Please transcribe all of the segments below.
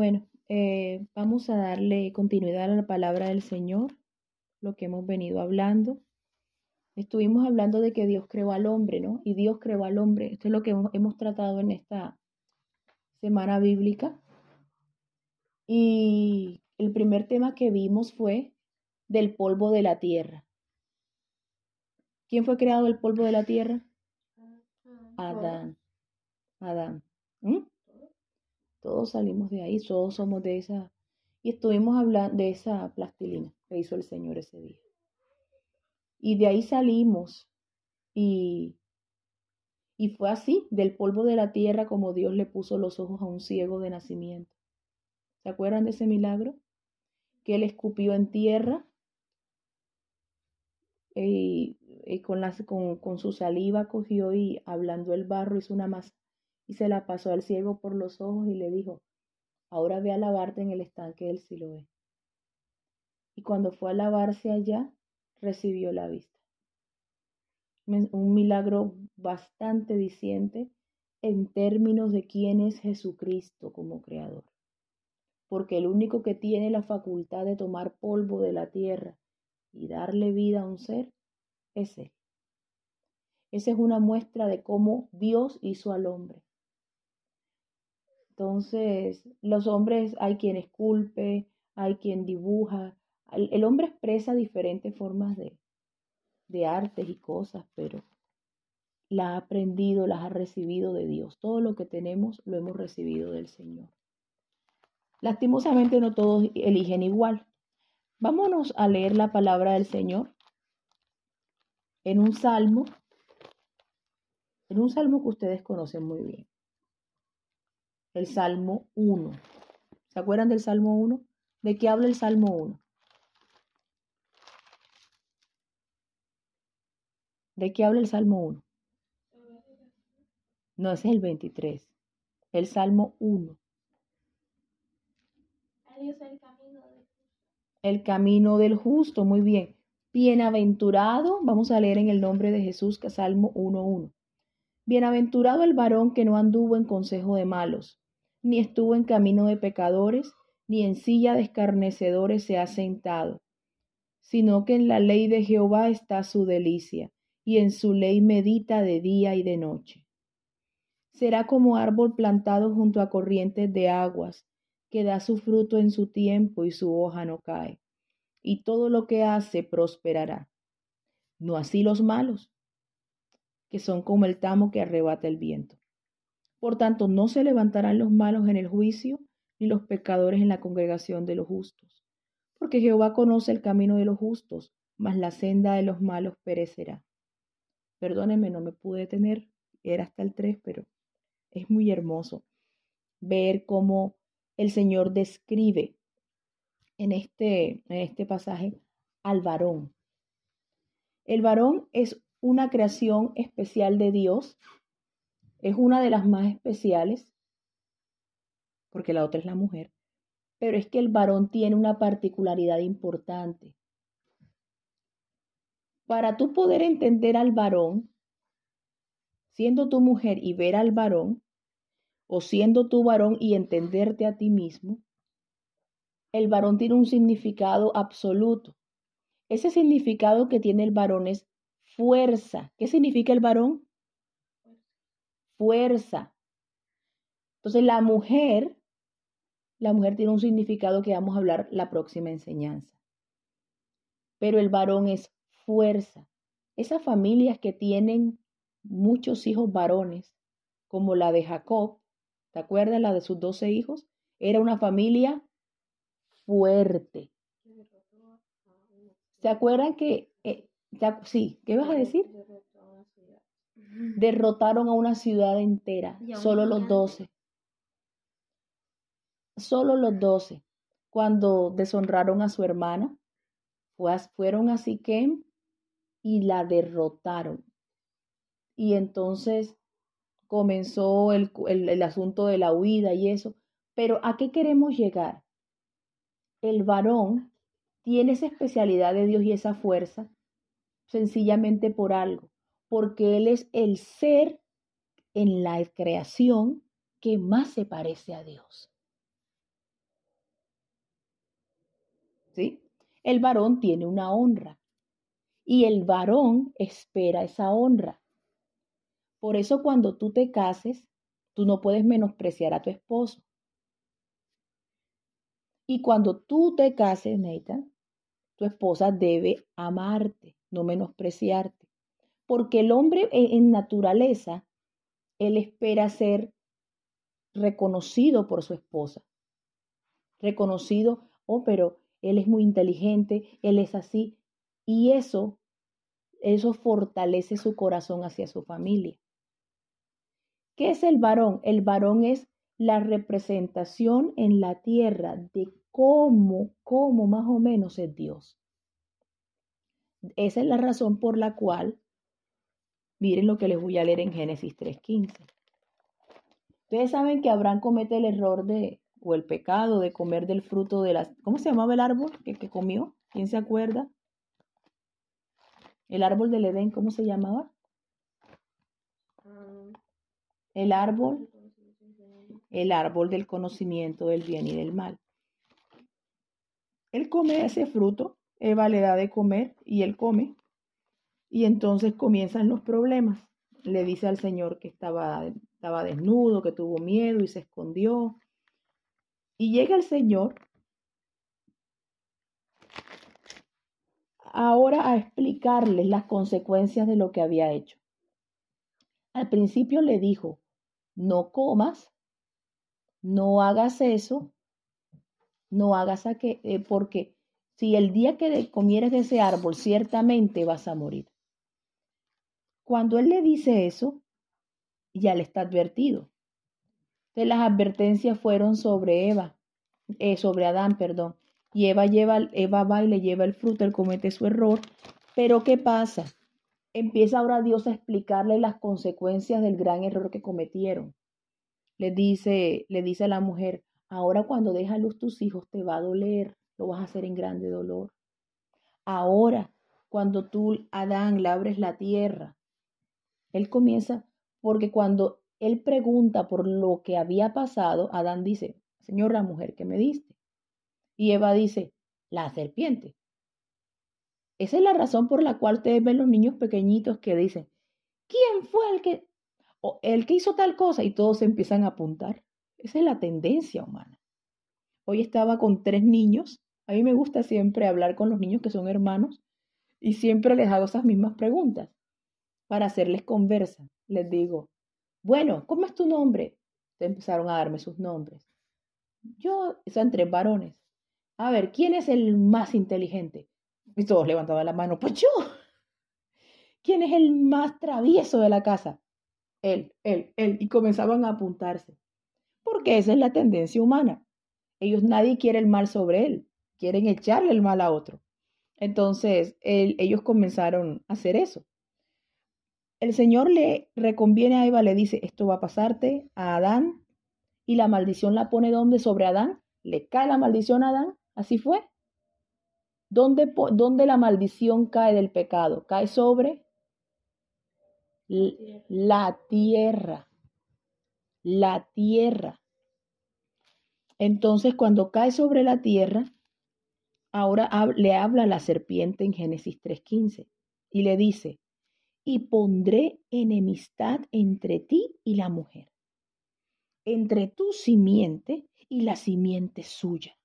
Bueno, eh, vamos a darle continuidad a la palabra del Señor, lo que hemos venido hablando. Estuvimos hablando de que Dios creó al hombre, ¿no? Y Dios creó al hombre. Esto es lo que hemos, hemos tratado en esta semana bíblica. Y el primer tema que vimos fue del polvo de la tierra. ¿Quién fue creado del polvo de la tierra? Adán. Adán. ¿Mm? Todos salimos de ahí, todos somos de esa. Y estuvimos hablando de esa plastilina que hizo el Señor ese día. Y de ahí salimos. Y, y fue así, del polvo de la tierra, como Dios le puso los ojos a un ciego de nacimiento. ¿Se acuerdan de ese milagro? Que él escupió en tierra y, con, las, con, con, su saliva cogió y hablando el barro hizo una masa y se la pasó al ciego por los ojos y le dijo, ahora ve a lavarte en el estanque del Siloé. Y cuando fue a lavarse allá, recibió la vista. Un milagro bastante diciente en términos de quién es Jesucristo como creador. Porque el único que tiene la facultad de tomar polvo de la tierra y darle vida a un ser es Él. Esa es una muestra de cómo Dios hizo al hombre. Entonces, los hombres hay quien esculpe, hay quien dibuja. El, hombre expresa diferentes formas de, de artes y cosas, pero la ha aprendido, las ha recibido de Dios. Todo lo que tenemos lo hemos recibido del Señor. Lastimosamente no todos eligen igual. Vámonos a leer la palabra del Señor en un salmo, en un salmo que ustedes conocen muy bien. El Salmo 1. ¿Se acuerdan del Salmo 1? ¿De qué habla el Salmo 1? ¿De qué habla el Salmo 1? No, ese es el 23. El Salmo 1. el camino del justo. Muy bien. Bienaventurado, vamos a leer en el nombre de Jesús, Salmo 1.1. Bienaventurado el varón que no anduvo en consejo de malos, ni estuvo en camino de pecadores, ni en silla de escarnecedores se ha sentado, sino que en la ley de Jehová está su delicia, y en su ley medita de día y de noche. Será como árbol plantado junto a corrientes de aguas, que da su fruto en su tiempo y su hoja no cae, y todo lo que hace prosperará. No así los malos, que son como el tamo que arrebata el viento. Por tanto, no se levantarán los malos en el juicio, ni los pecadores en la congregación de los justos, porque Jehová conoce el camino de los justos, mas la senda de los malos perecerá. Perdónenme, no me pude detener, era hasta el 3, pero es muy hermoso ver cómo el Señor describe en este, en este pasaje al varón. El varón es una creación especial de Dios, es una de las más especiales, porque la otra es la mujer, pero es que el varón tiene una particularidad importante. Para tú poder entender al varón, siendo tu mujer y ver al varón, o siendo tú varón y entenderte a ti mismo, el varón tiene un significado absoluto. Ese significado que tiene el varón es fuerza. ¿Qué significa el varón? Fuerza. Entonces la mujer, la mujer tiene un significado que vamos a hablar la próxima enseñanza. Pero el varón es fuerza. Esas familias que tienen muchos hijos varones, como la de Jacob, ¿Te acuerdas la de sus doce hijos? Era una familia fuerte. ¿Se acuerdan que... Eh, sí, ¿qué vas a decir? Derrotaron a una ciudad entera, solo los doce. Solo los doce. Cuando deshonraron a su hermana, fueron a Siquem y la derrotaron. Y entonces comenzó el, el, asunto de la huida y eso. Pero ¿a qué queremos llegar? El varón tiene esa especialidad de Dios y esa fuerza sencillamente por algo, porque Él es el ser en la creación que más se parece a Dios. ¿sí? El varón tiene una honra y el varón espera esa honra. Por eso cuando tú te cases, tú no puedes menospreciar a tu esposo. Y cuando tú te cases, Nathan, tu esposa debe amarte, no menospreciarte. Porque el hombre en naturaleza, él espera ser reconocido por su esposa. Reconocido, oh, pero él es muy inteligente, él es así. Y eso, eso fortalece su corazón hacia su familia. ¿Qué es el varón? El varón es la representación en la tierra de cómo, cómo más o menos es Dios. Esa es la razón por la cual, miren lo que les voy a leer en Génesis 3.15. Ustedes saben que Abraham comete el error de, o el pecado de comer del fruto de las, ¿cómo se llamaba el árbol que, que comió? ¿Quién se acuerda? El árbol del Edén, ¿cómo se llamaba? El árbol, el árbol del conocimiento del bien y del mal. Él come ese fruto, Eva le da de comer y él come. Y entonces comienzan los problemas. Le dice al Señor que estaba, estaba desnudo, que tuvo miedo y se escondió. Y llega el Señor ahora a explicarles las consecuencias de lo que había hecho. Al principio le dijo, no comas, no hagas eso, no hagas a que, eh, porque si el día que comieres de ese árbol, ciertamente vas a morir. Cuando él le dice eso, ya le está advertido. Entonces las advertencias fueron sobre Eva, eh, sobre Adán, perdón. Y Eva, lleva, Eva va y le lleva el fruto, él comete su error. Pero ¿qué pasa? Empieza ahora Dios a explicarle las consecuencias del gran error que cometieron. Le dice, le dice a la mujer, ahora cuando deja luz tus hijos te va a doler, lo vas a hacer en grande dolor. Ahora, cuando tú, Adán, labres la tierra, él comienza, porque cuando él pregunta por lo que había pasado, Adán dice, Señor, la mujer que me diste. Y Eva dice, la serpiente. Esa es la razón por la cual ustedes ven los niños pequeñitos que dicen, ¿quién fue el que, o el que hizo tal cosa? Y todos se empiezan a apuntar. Esa es la tendencia humana. Hoy estaba con tres niños. A mí me gusta siempre hablar con los niños que son hermanos y siempre les hago esas mismas preguntas para hacerles conversa. Les digo, bueno, ¿cómo es tu nombre? empezaron a darme sus nombres. Yo, son tres varones. A ver, ¿quién es el más inteligente? Y todos levantaban la mano, pues yo. ¿Quién es el más travieso de la casa? Él, él, él. Y comenzaban a apuntarse. Porque esa es la tendencia humana. Ellos nadie quiere el mal sobre él. Quieren echarle el mal a otro. Entonces, ellos comenzaron a hacer eso. El Señor le reconviene a Eva, le dice, esto va a pasarte a Adán. Y la maldición la pone donde sobre Adán. Le cae la maldición a Adán. Así fue. ¿Dónde, la maldición cae del pecado? Cae sobre la tierra. La tierra. Entonces, cuando cae sobre la tierra, ahora le habla la serpiente en Génesis 3.15 y le dice, y pondré enemistad entre ti y la mujer, entre tu simiente y la simiente suya.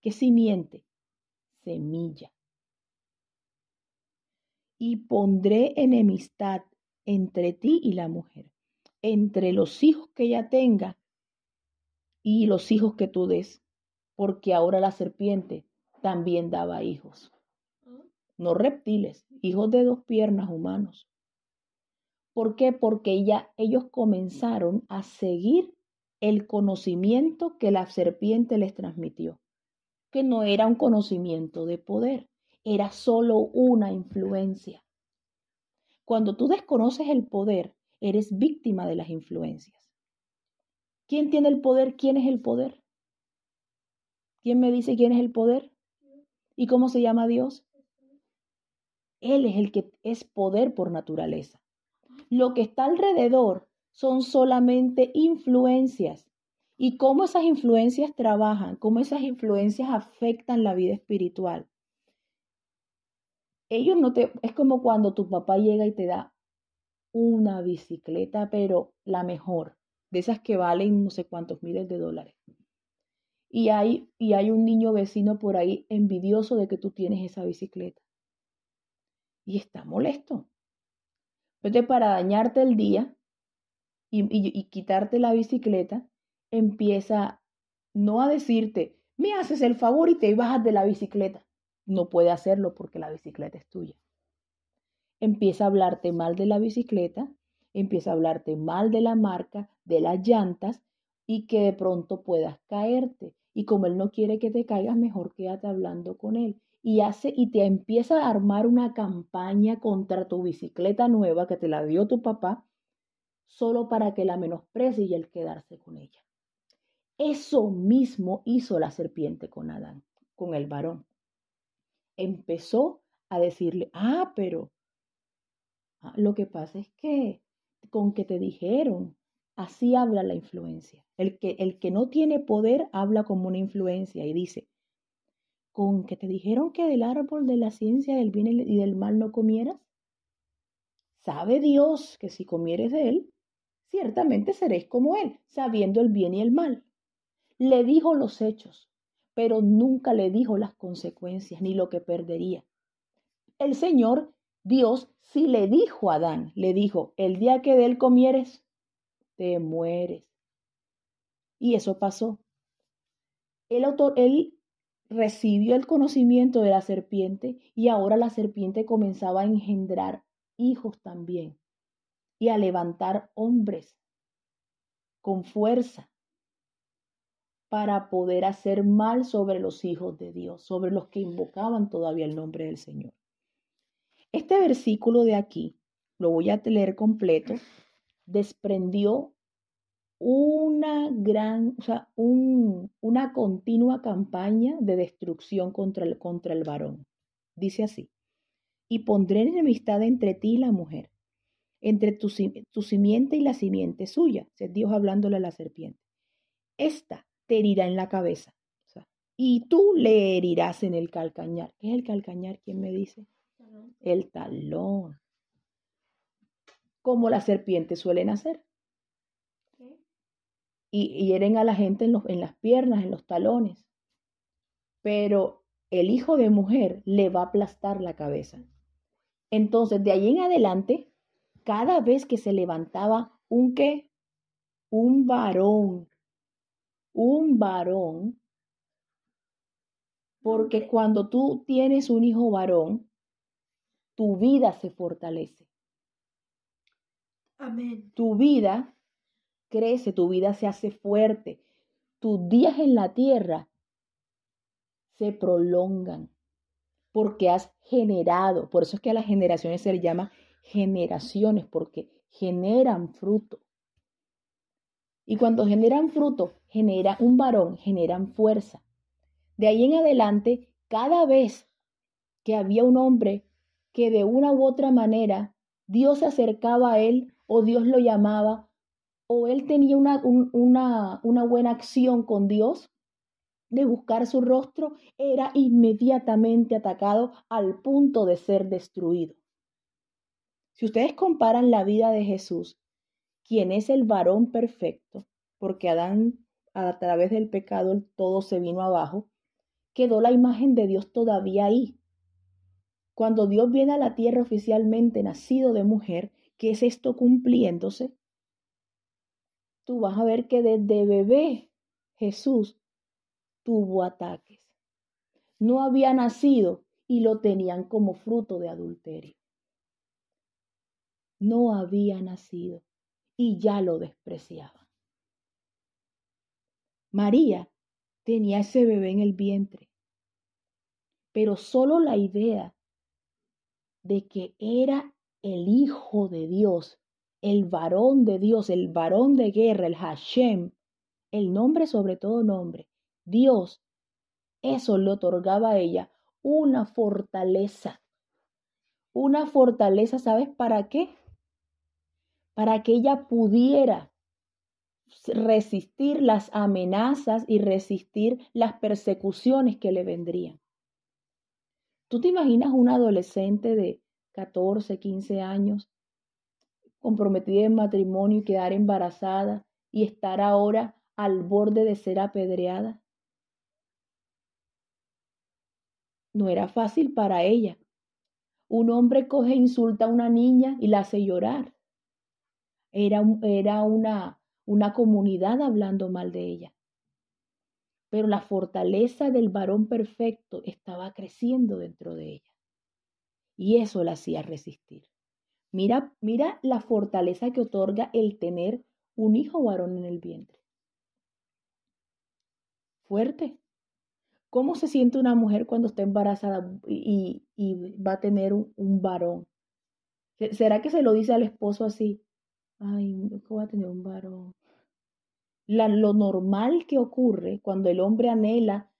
¿Qué simiente? semilla. Y pondré enemistad entre ti y la mujer, entre los hijos que ella tenga y los hijos que tú des, porque ahora la serpiente también daba hijos. No reptiles, hijos de dos piernas humanos. ¿Por qué? Porque ella, ellos comenzaron a seguir el conocimiento que la serpiente les transmitió que no era un conocimiento de poder, era solo una influencia. Cuando tú desconoces el poder, eres víctima de las influencias. ¿Quién tiene el poder? ¿Quién es el poder? ¿Quién me dice quién es el poder? ¿Y cómo se llama Dios? Él es el que es poder por naturaleza. Lo que está alrededor son solamente influencias y cómo esas influencias trabajan, cómo esas influencias afectan la vida espiritual. Ellos no te, es como cuando tu papá llega y te da una bicicleta, pero la mejor, de esas que valen no sé cuántos miles de dólares. Y hay, y hay un niño vecino por ahí envidioso de que tú tienes esa bicicleta. Y está molesto. Entonces, para dañarte el día y, y quitarte la bicicleta, empieza no a decirte, me haces el favor y te bajas de la bicicleta. No puede hacerlo porque la bicicleta es tuya. Empieza a hablarte mal de la bicicleta, empieza a hablarte mal de la marca, de las llantas y que de pronto puedas caerte. Y como él no quiere que te caigas, mejor quédate hablando con él. Y hace y te empieza a armar una campaña contra tu bicicleta nueva que te la dio tu papá, solo para que la menosprecie y él quedarse con ella. Eso mismo hizo la serpiente con Adán, con el varón. Empezó a decirle, ah, pero ah, lo que pasa es que con que te dijeron, así habla la influencia. El que, el que no tiene poder habla como una influencia y dice, con que te dijeron que del árbol de la ciencia del bien y del mal no comieras. Sabe Dios que si comieres de él, ciertamente seréis como él, sabiendo el bien y el mal. Le dijo los hechos, pero nunca le dijo las consecuencias ni lo que perdería. El Señor, Dios, sí le dijo a Adán, le dijo, el día que de él comieres, te mueres. Y eso pasó. El autor, él recibió el conocimiento de la serpiente y ahora la serpiente comenzaba a engendrar hijos también y a levantar hombres con fuerza para poder hacer mal sobre los hijos de Dios, sobre los que invocaban todavía el nombre del Señor. Este versículo de aquí, lo voy a leer completo, desprendió una gran, o sea, una continua campaña de destrucción contra el, contra el varón. Dice así, y pondré enemistad entre ti y la mujer, entre tu, tu simiente y la simiente suya, es Dios hablándole a la serpiente. Esta te herirá en la cabeza. y tú le herirás en el calcañar. ¿Qué es el calcañar? ¿Quién me dice? El talón. Como las serpientes suelen hacer. Y hieren a la gente en, en las piernas, en los talones. Pero el hijo de mujer le va a aplastar la cabeza. Entonces, de ahí en adelante, cada vez que se levantaba un qué, un varón un varón, porque cuando tú tienes un hijo varón, tu vida se fortalece. Amén. Tu vida crece, tu vida se hace fuerte. Tus días en la tierra se prolongan porque has generado. Por eso es que a las generaciones se les llama generaciones, porque generan fruto. Y cuando generan fruto, genera un varón, generan fuerza. De ahí en adelante, cada vez que había un hombre que de una u otra manera Dios se acercaba a él o Dios lo llamaba o él tenía una, una, una buena acción con Dios de buscar su rostro, era inmediatamente atacado al punto de ser destruido. Si ustedes comparan la vida de Jesús quien es el varón perfecto, porque Adán a través del pecado todo se vino abajo, quedó la imagen de Dios todavía ahí. Cuando Dios viene a la tierra oficialmente nacido de mujer, ¿qué es esto cumpliéndose? Tú vas a ver que desde bebé Jesús tuvo ataques. No había nacido y lo tenían como fruto de adulterio. No había nacido y ya lo despreciaban. María tenía ese bebé en el vientre, pero solo la idea de que era el Hijo de Dios, el varón de Dios, el varón de guerra, el Hashem, el nombre sobre todo nombre, Dios, eso le otorgaba a ella una fortaleza. Una fortaleza, ¿sabes para qué? para que ella pudiera resistir las amenazas y resistir las persecuciones que le vendrían. ¿Tú te imaginas una adolescente de 14, 15 años comprometida en matrimonio y quedar embarazada y estar ahora al borde de ser apedreada? No era fácil para ella. Un hombre coge e insulta a una niña y la hace llorar. Era, era una, una comunidad hablando mal de ella. Pero la fortaleza del varón perfecto estaba creciendo dentro de ella. Y eso la hacía resistir. Mira, mira la fortaleza que otorga el tener un hijo varón en el vientre. Fuerte. ¿Cómo se siente una mujer cuando está embarazada y, va a tener un, varón? ¿Será que se lo dice al esposo así? Ay, ¿cómo va a tener un varón? lo normal que ocurre cuando el hombre anhela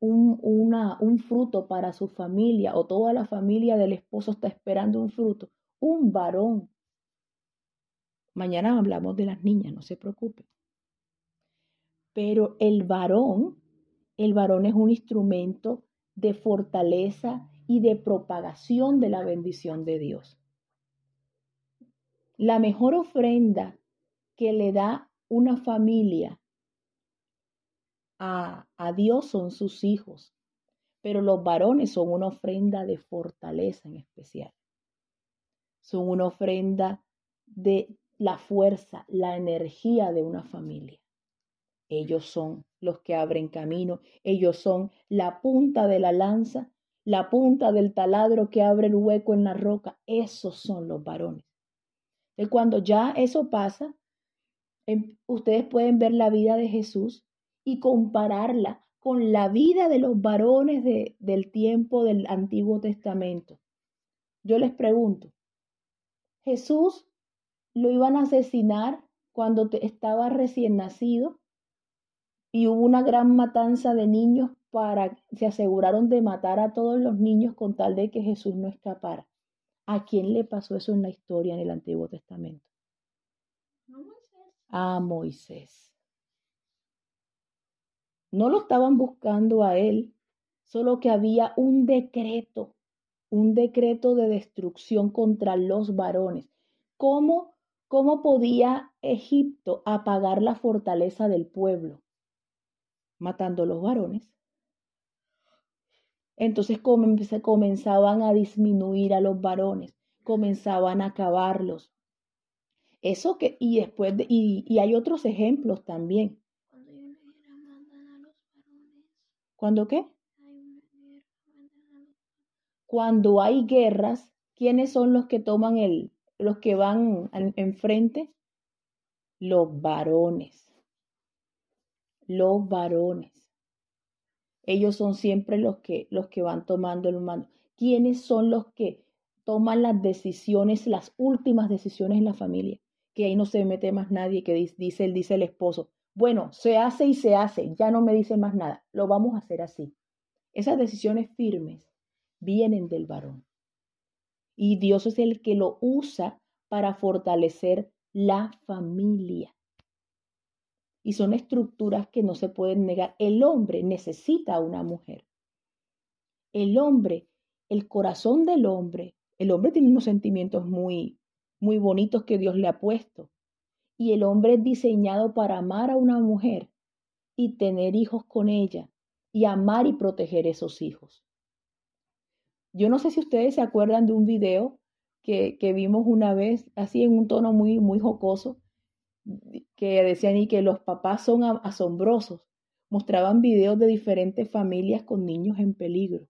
un fruto para su familia o toda la familia del esposo está esperando un fruto, un varón. Mañana hablamos de las niñas, no se preocupe. Pero el varón el varón es un instrumento de fortaleza y de propagación de la bendición de Dios. La mejor ofrenda que le da una familia a, a, Dios son sus hijos, pero los varones son una ofrenda de fortaleza en especial. Son una ofrenda de la fuerza, la energía de una familia. Ellos son los que abren camino, ellos son la punta de la lanza, la punta del taladro que abre el hueco en la roca, esos son los varones. Y cuando ya eso pasa, em, ustedes pueden ver la vida de Jesús y compararla con la vida de los varones del tiempo del Antiguo Testamento. Yo les pregunto, ¿Jesús lo iban a asesinar cuando estaba recién nacido? y hubo una gran matanza de niños para, se aseguraron de matar a todos los niños con tal de que Jesús no escapara. ¿A quién le pasó eso en la historia en el Antiguo Testamento? A Moisés. No lo estaban buscando a él, solo que había un decreto, un decreto de destrucción contra los varones. ¿Cómo, cómo podía Egipto apagar la fortaleza del pueblo? matando a los varones. Entonces comenzaban a disminuir a los varones, comenzaban a acabarlos. Eso que, y después, y, y, hay otros ejemplos también. ¿Cuándo qué? Cuando hay guerras, ¿quiénes son los que toman el, los que van enfrente? Los varones los varones. Ellos son siempre los que, los que van tomando el mando. ¿Quiénes son los que toman las decisiones, las últimas decisiones en la familia? Que ahí no se mete más nadie, que dice, dice el esposo, bueno, se hace y se hace, ya no me dice más nada, lo vamos a hacer así. Esas decisiones firmes vienen del varón. Y Dios es el que lo usa para fortalecer la familia y son estructuras que no se pueden negar. El hombre necesita a una mujer. El hombre, el corazón del hombre, el hombre tiene unos sentimientos muy, muy bonitos que Dios le ha puesto. Y el hombre es diseñado para amar a una mujer y tener hijos con ella y amar y proteger esos hijos. Yo no sé si ustedes se acuerdan de un video que, que vimos una vez, así en un tono muy, muy jocoso, que decían y que los papás son asombrosos. Mostraban videos de diferentes familias con niños en peligro.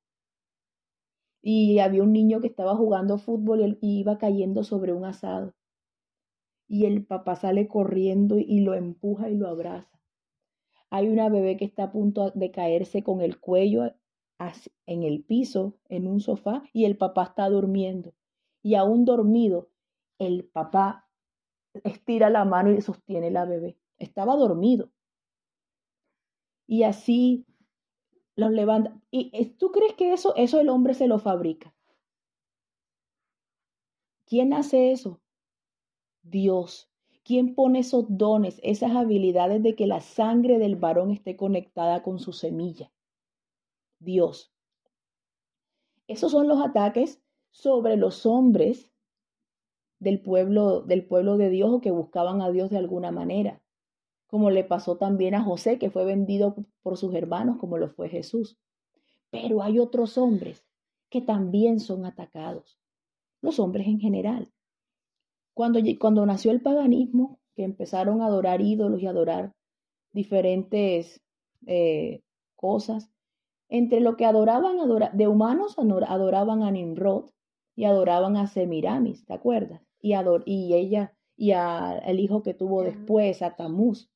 Y había un niño que estaba jugando fútbol y iba cayendo sobre un asado. Y el papá sale corriendo y lo empuja y lo abraza. Hay una bebé que está a punto de caerse con el cuello en el piso, en un sofá, y el papá está durmiendo. Y aún dormido, el papá estira la mano y sostiene la bebé. Estaba dormido. Y así los levanta. ¿Y tú crees que eso, eso el hombre se lo fabrica? ¿Quién hace eso? Dios. ¿Quién pone esos dones, esas habilidades de que la sangre del varón esté conectada con su semilla? Dios. Esos son los ataques sobre los hombres del pueblo, del pueblo de Dios o que buscaban a Dios de alguna manera, como le pasó también a José, que fue vendido por sus hermanos, como lo fue Jesús. Pero hay otros hombres que también son atacados, los hombres en general. Cuando, cuando nació el paganismo, que empezaron a adorar ídolos y adorar diferentes eh, cosas, entre lo que adoraban de humanos adoraban a Nimrod y adoraban a Semiramis, ¿te acuerdas? Y, ador y ella y al hijo que tuvo después, a Tamuz.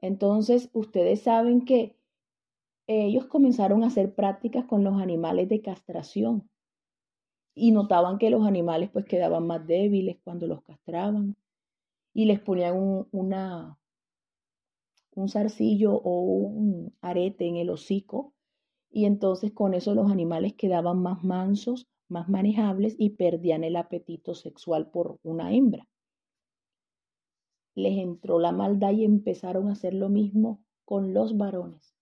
Entonces, ustedes saben que ellos comenzaron a hacer prácticas con los animales de castración y notaban que los animales pues quedaban más débiles cuando los castraban y les ponían un, una, un zarcillo o un arete en el hocico y entonces con eso los animales quedaban más mansos, más manejables y perdían el apetito sexual por una hembra les entró la maldad y empezaron a hacer lo mismo con los varones.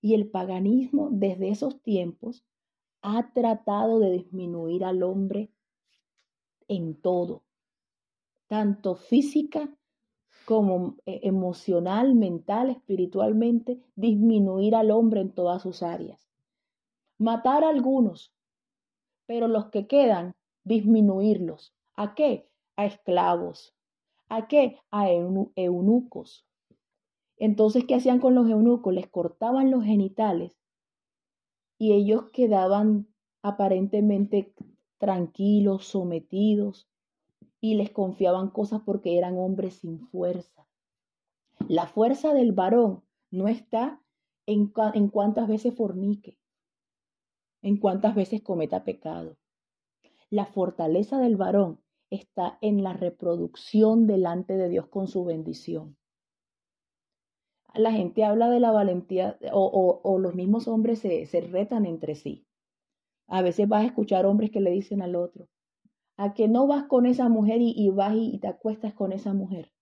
Y el paganismo desde esos tiempos ha tratado de disminuir al hombre en todo, tanto física como eh, emocional, mental, espiritualmente, disminuir al hombre en todas sus áreas. Matar a algunos, pero los que quedan, disminuirlos. ¿A qué? A esclavos, ¿A qué? A eunucos. Entonces, ¿qué hacían con los eunucos? Les cortaban los genitales y ellos quedaban aparentemente tranquilos, sometidos y les confiaban cosas porque eran hombres sin fuerza. La fuerza del varón no está en, en cuántas veces fornique, en cuántas veces cometa pecado. La fortaleza del varón está en la reproducción delante de Dios con su bendición. La gente habla de la valentía o, los mismos hombres se, se retan entre sí. A veces vas a escuchar hombres que le dicen al otro, a que no vas con esa mujer y, vas y, te acuestas con esa mujer.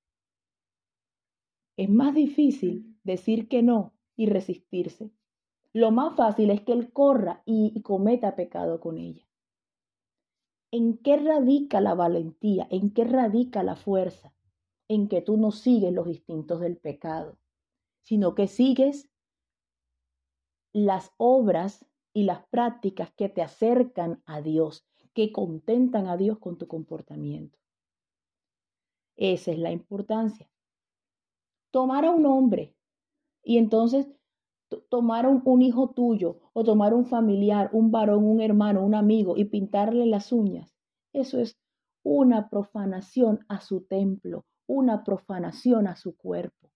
Es más difícil decir que no y resistirse. Lo más fácil es que él corra y cometa pecado con ella. ¿En qué radica la valentía? ¿En qué radica la fuerza? En que tú no sigues los instintos del pecado, sino que sigues las obras y las prácticas que te acercan a Dios, que contentan a Dios con tu comportamiento. Esa es la importancia. Tomar a un hombre y entonces tomar un, hijo tuyo o tomar un familiar, un varón, un hermano, un amigo y pintarle las uñas, eso es una profanación a su templo, una profanación a su cuerpo.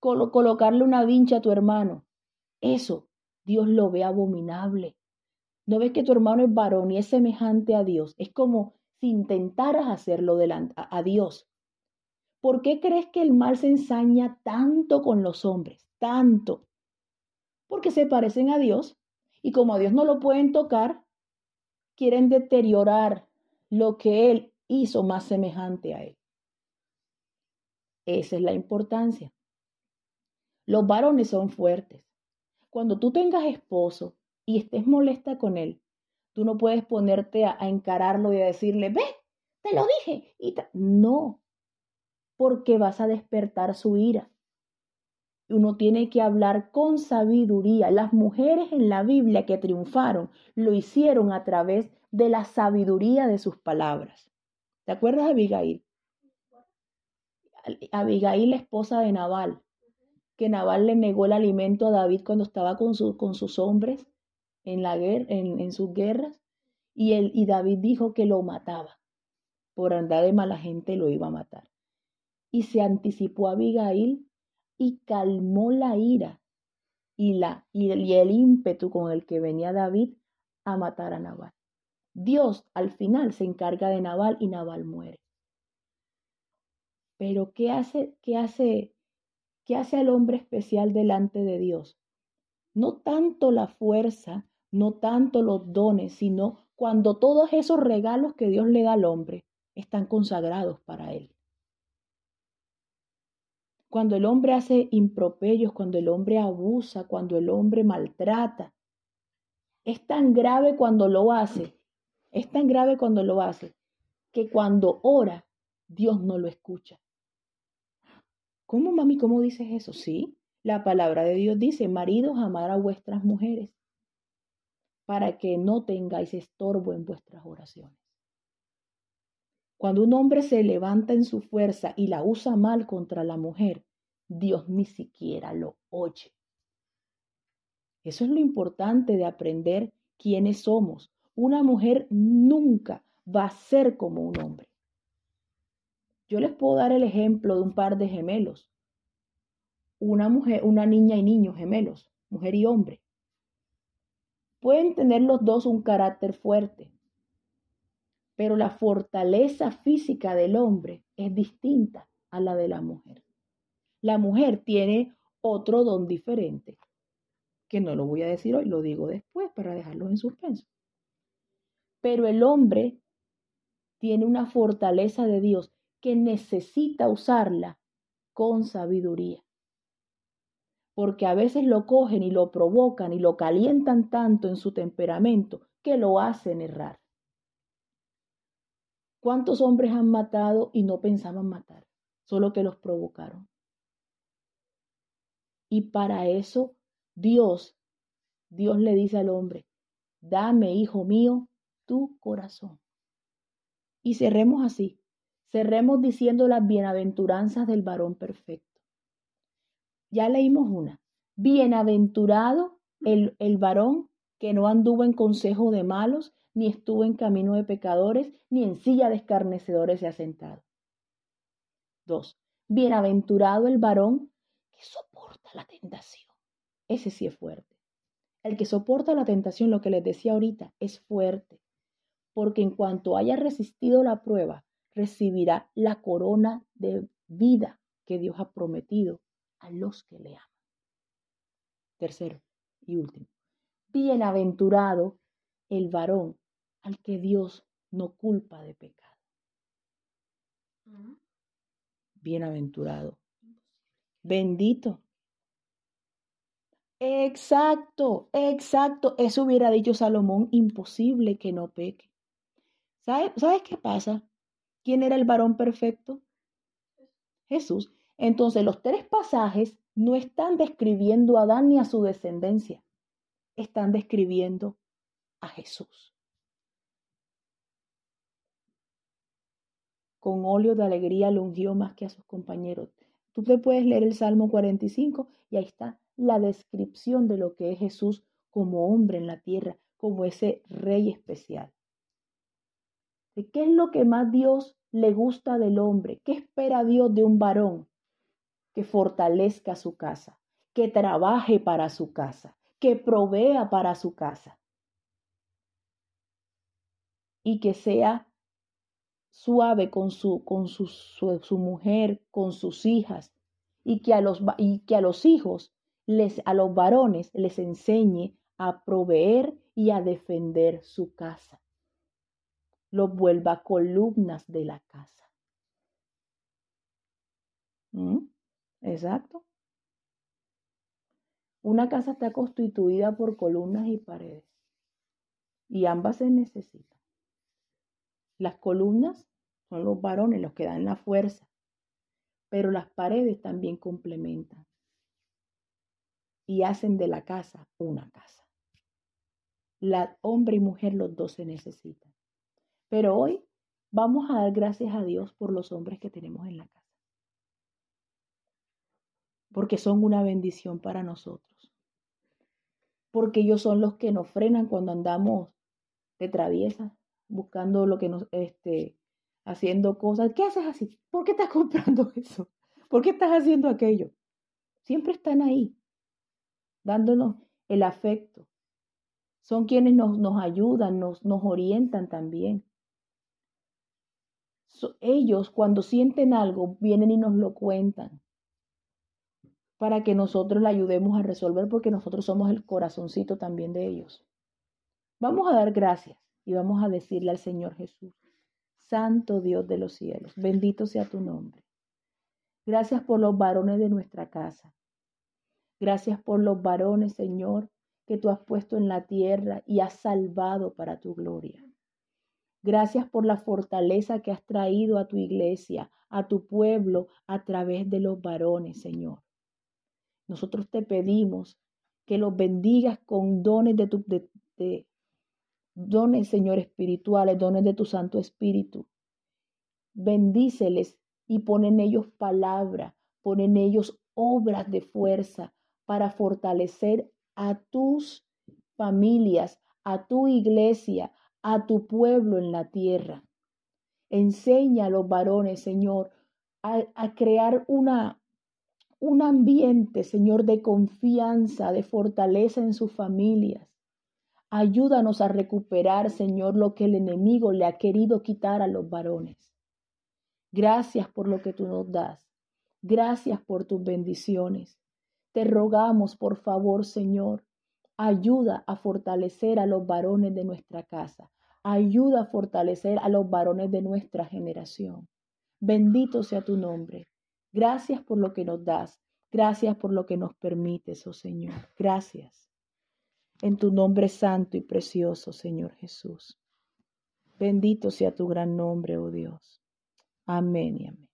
colocarle una vincha a tu hermano, eso Dios lo ve abominable. ¿No ves que tu hermano es varón y es semejante a Dios? Es como si intentaras hacerlo delante a Dios. ¿Por qué crees que el mal se ensaña tanto con los hombres? tanto, porque se parecen a Dios y como a Dios no lo pueden tocar, quieren deteriorar lo que Él hizo más semejante a Él. Esa es la importancia. Los varones son fuertes. Cuando tú tengas esposo y estés molesta con él, tú no puedes ponerte a, encararlo y a decirle, ve, te lo dije. Y no, porque vas a despertar su ira. Uno tiene que hablar con sabiduría. Las mujeres en la Biblia que triunfaron lo hicieron a través de la sabiduría de sus palabras. ¿Te acuerdas de Abigail? Abigail, la esposa de Nabal, que Nabal le negó el alimento a David cuando estaba con, con sus hombres en, la guerra, en, sus guerras, y, él, y David dijo que lo mataba. Por andar de mala gente lo iba a matar. Y se anticipó a Abigail y calmó la ira y, la, y el ímpetu con el que venía David a matar a Nabal. Dios al final se encarga de Nabal y Nabal muere. Pero ¿qué hace, qué hace, qué hace al hombre especial delante de Dios? No tanto la fuerza, no tanto los dones, sino cuando todos esos regalos que Dios le da al hombre están consagrados para Él. Cuando el hombre hace improperios, cuando el hombre abusa, cuando el hombre maltrata, es tan grave cuando lo hace, es tan grave cuando lo hace, que cuando ora, Dios no lo escucha. ¿Cómo, mami? ¿Cómo dices eso? Sí, la palabra de Dios dice, maridos, amar a vuestras mujeres, para que no tengáis estorbo en vuestras oraciones. Cuando un hombre se levanta en su fuerza y la usa mal contra la mujer, Dios ni siquiera lo oye. Eso es lo importante de aprender quiénes somos. Una mujer nunca va a ser como un hombre. Yo les puedo dar el ejemplo de un par de gemelos. Una mujer, una niña y niño gemelos, mujer y hombre. Pueden tener los dos un carácter fuerte, pero la fortaleza física del hombre es distinta a la de la mujer. La mujer tiene otro don diferente, que no lo voy a decir hoy, lo digo después para dejarlo en suspenso. Pero el hombre tiene una fortaleza de Dios que necesita usarla con sabiduría. Porque a veces lo cogen y lo provocan y lo calientan tanto en su temperamento que lo hacen errar. ¿Cuántos hombres han matado y no pensaban matar? Solo que los provocaron. Y para eso Dios, Dios le dice al hombre, dame, hijo mío, tu corazón. Y cerremos así, cerremos diciendo las bienaventuranzas del varón perfecto. Ya leímos una. Bienaventurado el, el varón que no anduvo en consejo de malos, ni estuvo en camino de pecadores, ni en silla de escarnecedores se ha sentado. 2. Bienaventurado el varón que soporta la tentación. Ese sí es fuerte. El que soporta la tentación, lo que les decía ahorita, es fuerte, porque en cuanto haya resistido la prueba, recibirá la corona de vida que Dios ha prometido a los que le aman. Tercero y último. Bienaventurado el varón al que Dios no culpa de pecado. Bienaventurado. Bendito. Exacto, exacto. Eso hubiera dicho Salomón, imposible que no peque. ¿Sabes, ¿Sabes qué pasa? ¿Quién era el varón perfecto? Jesús. Entonces los tres pasajes no están describiendo a Adán ni a su descendencia, están describiendo a Jesús. con óleo de alegría lo ungió más que a sus compañeros. Tú te puedes leer el Salmo 45 y ahí está la descripción de lo que es Jesús como hombre en la tierra, como ese rey especial. ¿De qué es lo que más Dios le gusta del hombre? ¿Qué espera Dios de un varón? Que fortalezca su casa, que trabaje para su casa, que provea para su casa y que sea suave con su, con su, su, mujer, con sus hijas, y que a los, y que a los hijos, les, a los varones, les enseñe a proveer y a defender su casa. Los vuelva columnas de la casa. ¿Mm? Exacto. Una casa está constituida por columnas y paredes, y ambas se necesitan. Las columnas son los varones los que dan la fuerza, pero las paredes también complementan y hacen de la casa una casa. La hombre y mujer los dos se necesitan. Pero hoy vamos a dar gracias a Dios por los hombres que tenemos en la casa. Porque son una bendición para nosotros. Porque ellos son los que nos frenan cuando andamos de traviesa, buscando lo que nos, este, haciendo cosas. ¿Qué haces así? ¿Por qué estás comprando eso? ¿Por qué estás haciendo aquello? Siempre están ahí, dándonos el afecto. Son quienes nos, nos ayudan, nos, nos orientan también. ellos cuando sienten algo vienen y nos lo cuentan para que nosotros le ayudemos a resolver porque nosotros somos el corazoncito también de ellos. Vamos a dar gracias y vamos a decirle al Señor Jesús, Santo Dios de los cielos, bendito sea tu nombre. Gracias por los varones de nuestra casa. Gracias por los varones, Señor, que tú has puesto en la tierra y has salvado para tu gloria. Gracias por la fortaleza que has traído a tu iglesia, a tu pueblo, a través de los varones, Señor. Nosotros te pedimos que los bendigas con dones de tu dones, Señor, espirituales, dones de tu Santo Espíritu. Bendíceles y pon en ellos palabra, pon en ellos obras de fuerza para fortalecer a tus familias, a tu iglesia, a tu pueblo en la tierra. Enseña a los varones, Señor, a crear una, un ambiente, Señor, de confianza, de fortaleza en sus familias. Ayúdanos a recuperar, Señor, lo que el enemigo le ha querido quitar a los varones. Gracias por lo que tú nos das. Gracias por tus bendiciones. Te rogamos, por favor, Señor, ayuda a fortalecer a los varones de nuestra casa. Ayuda a fortalecer a los varones de nuestra generación. Bendito sea tu nombre. Gracias por lo que nos das. Gracias por lo que nos permites, oh Señor. Gracias en tu nombre santo y precioso, Señor Jesús. Bendito sea tu gran nombre, oh Dios. Amén y amén.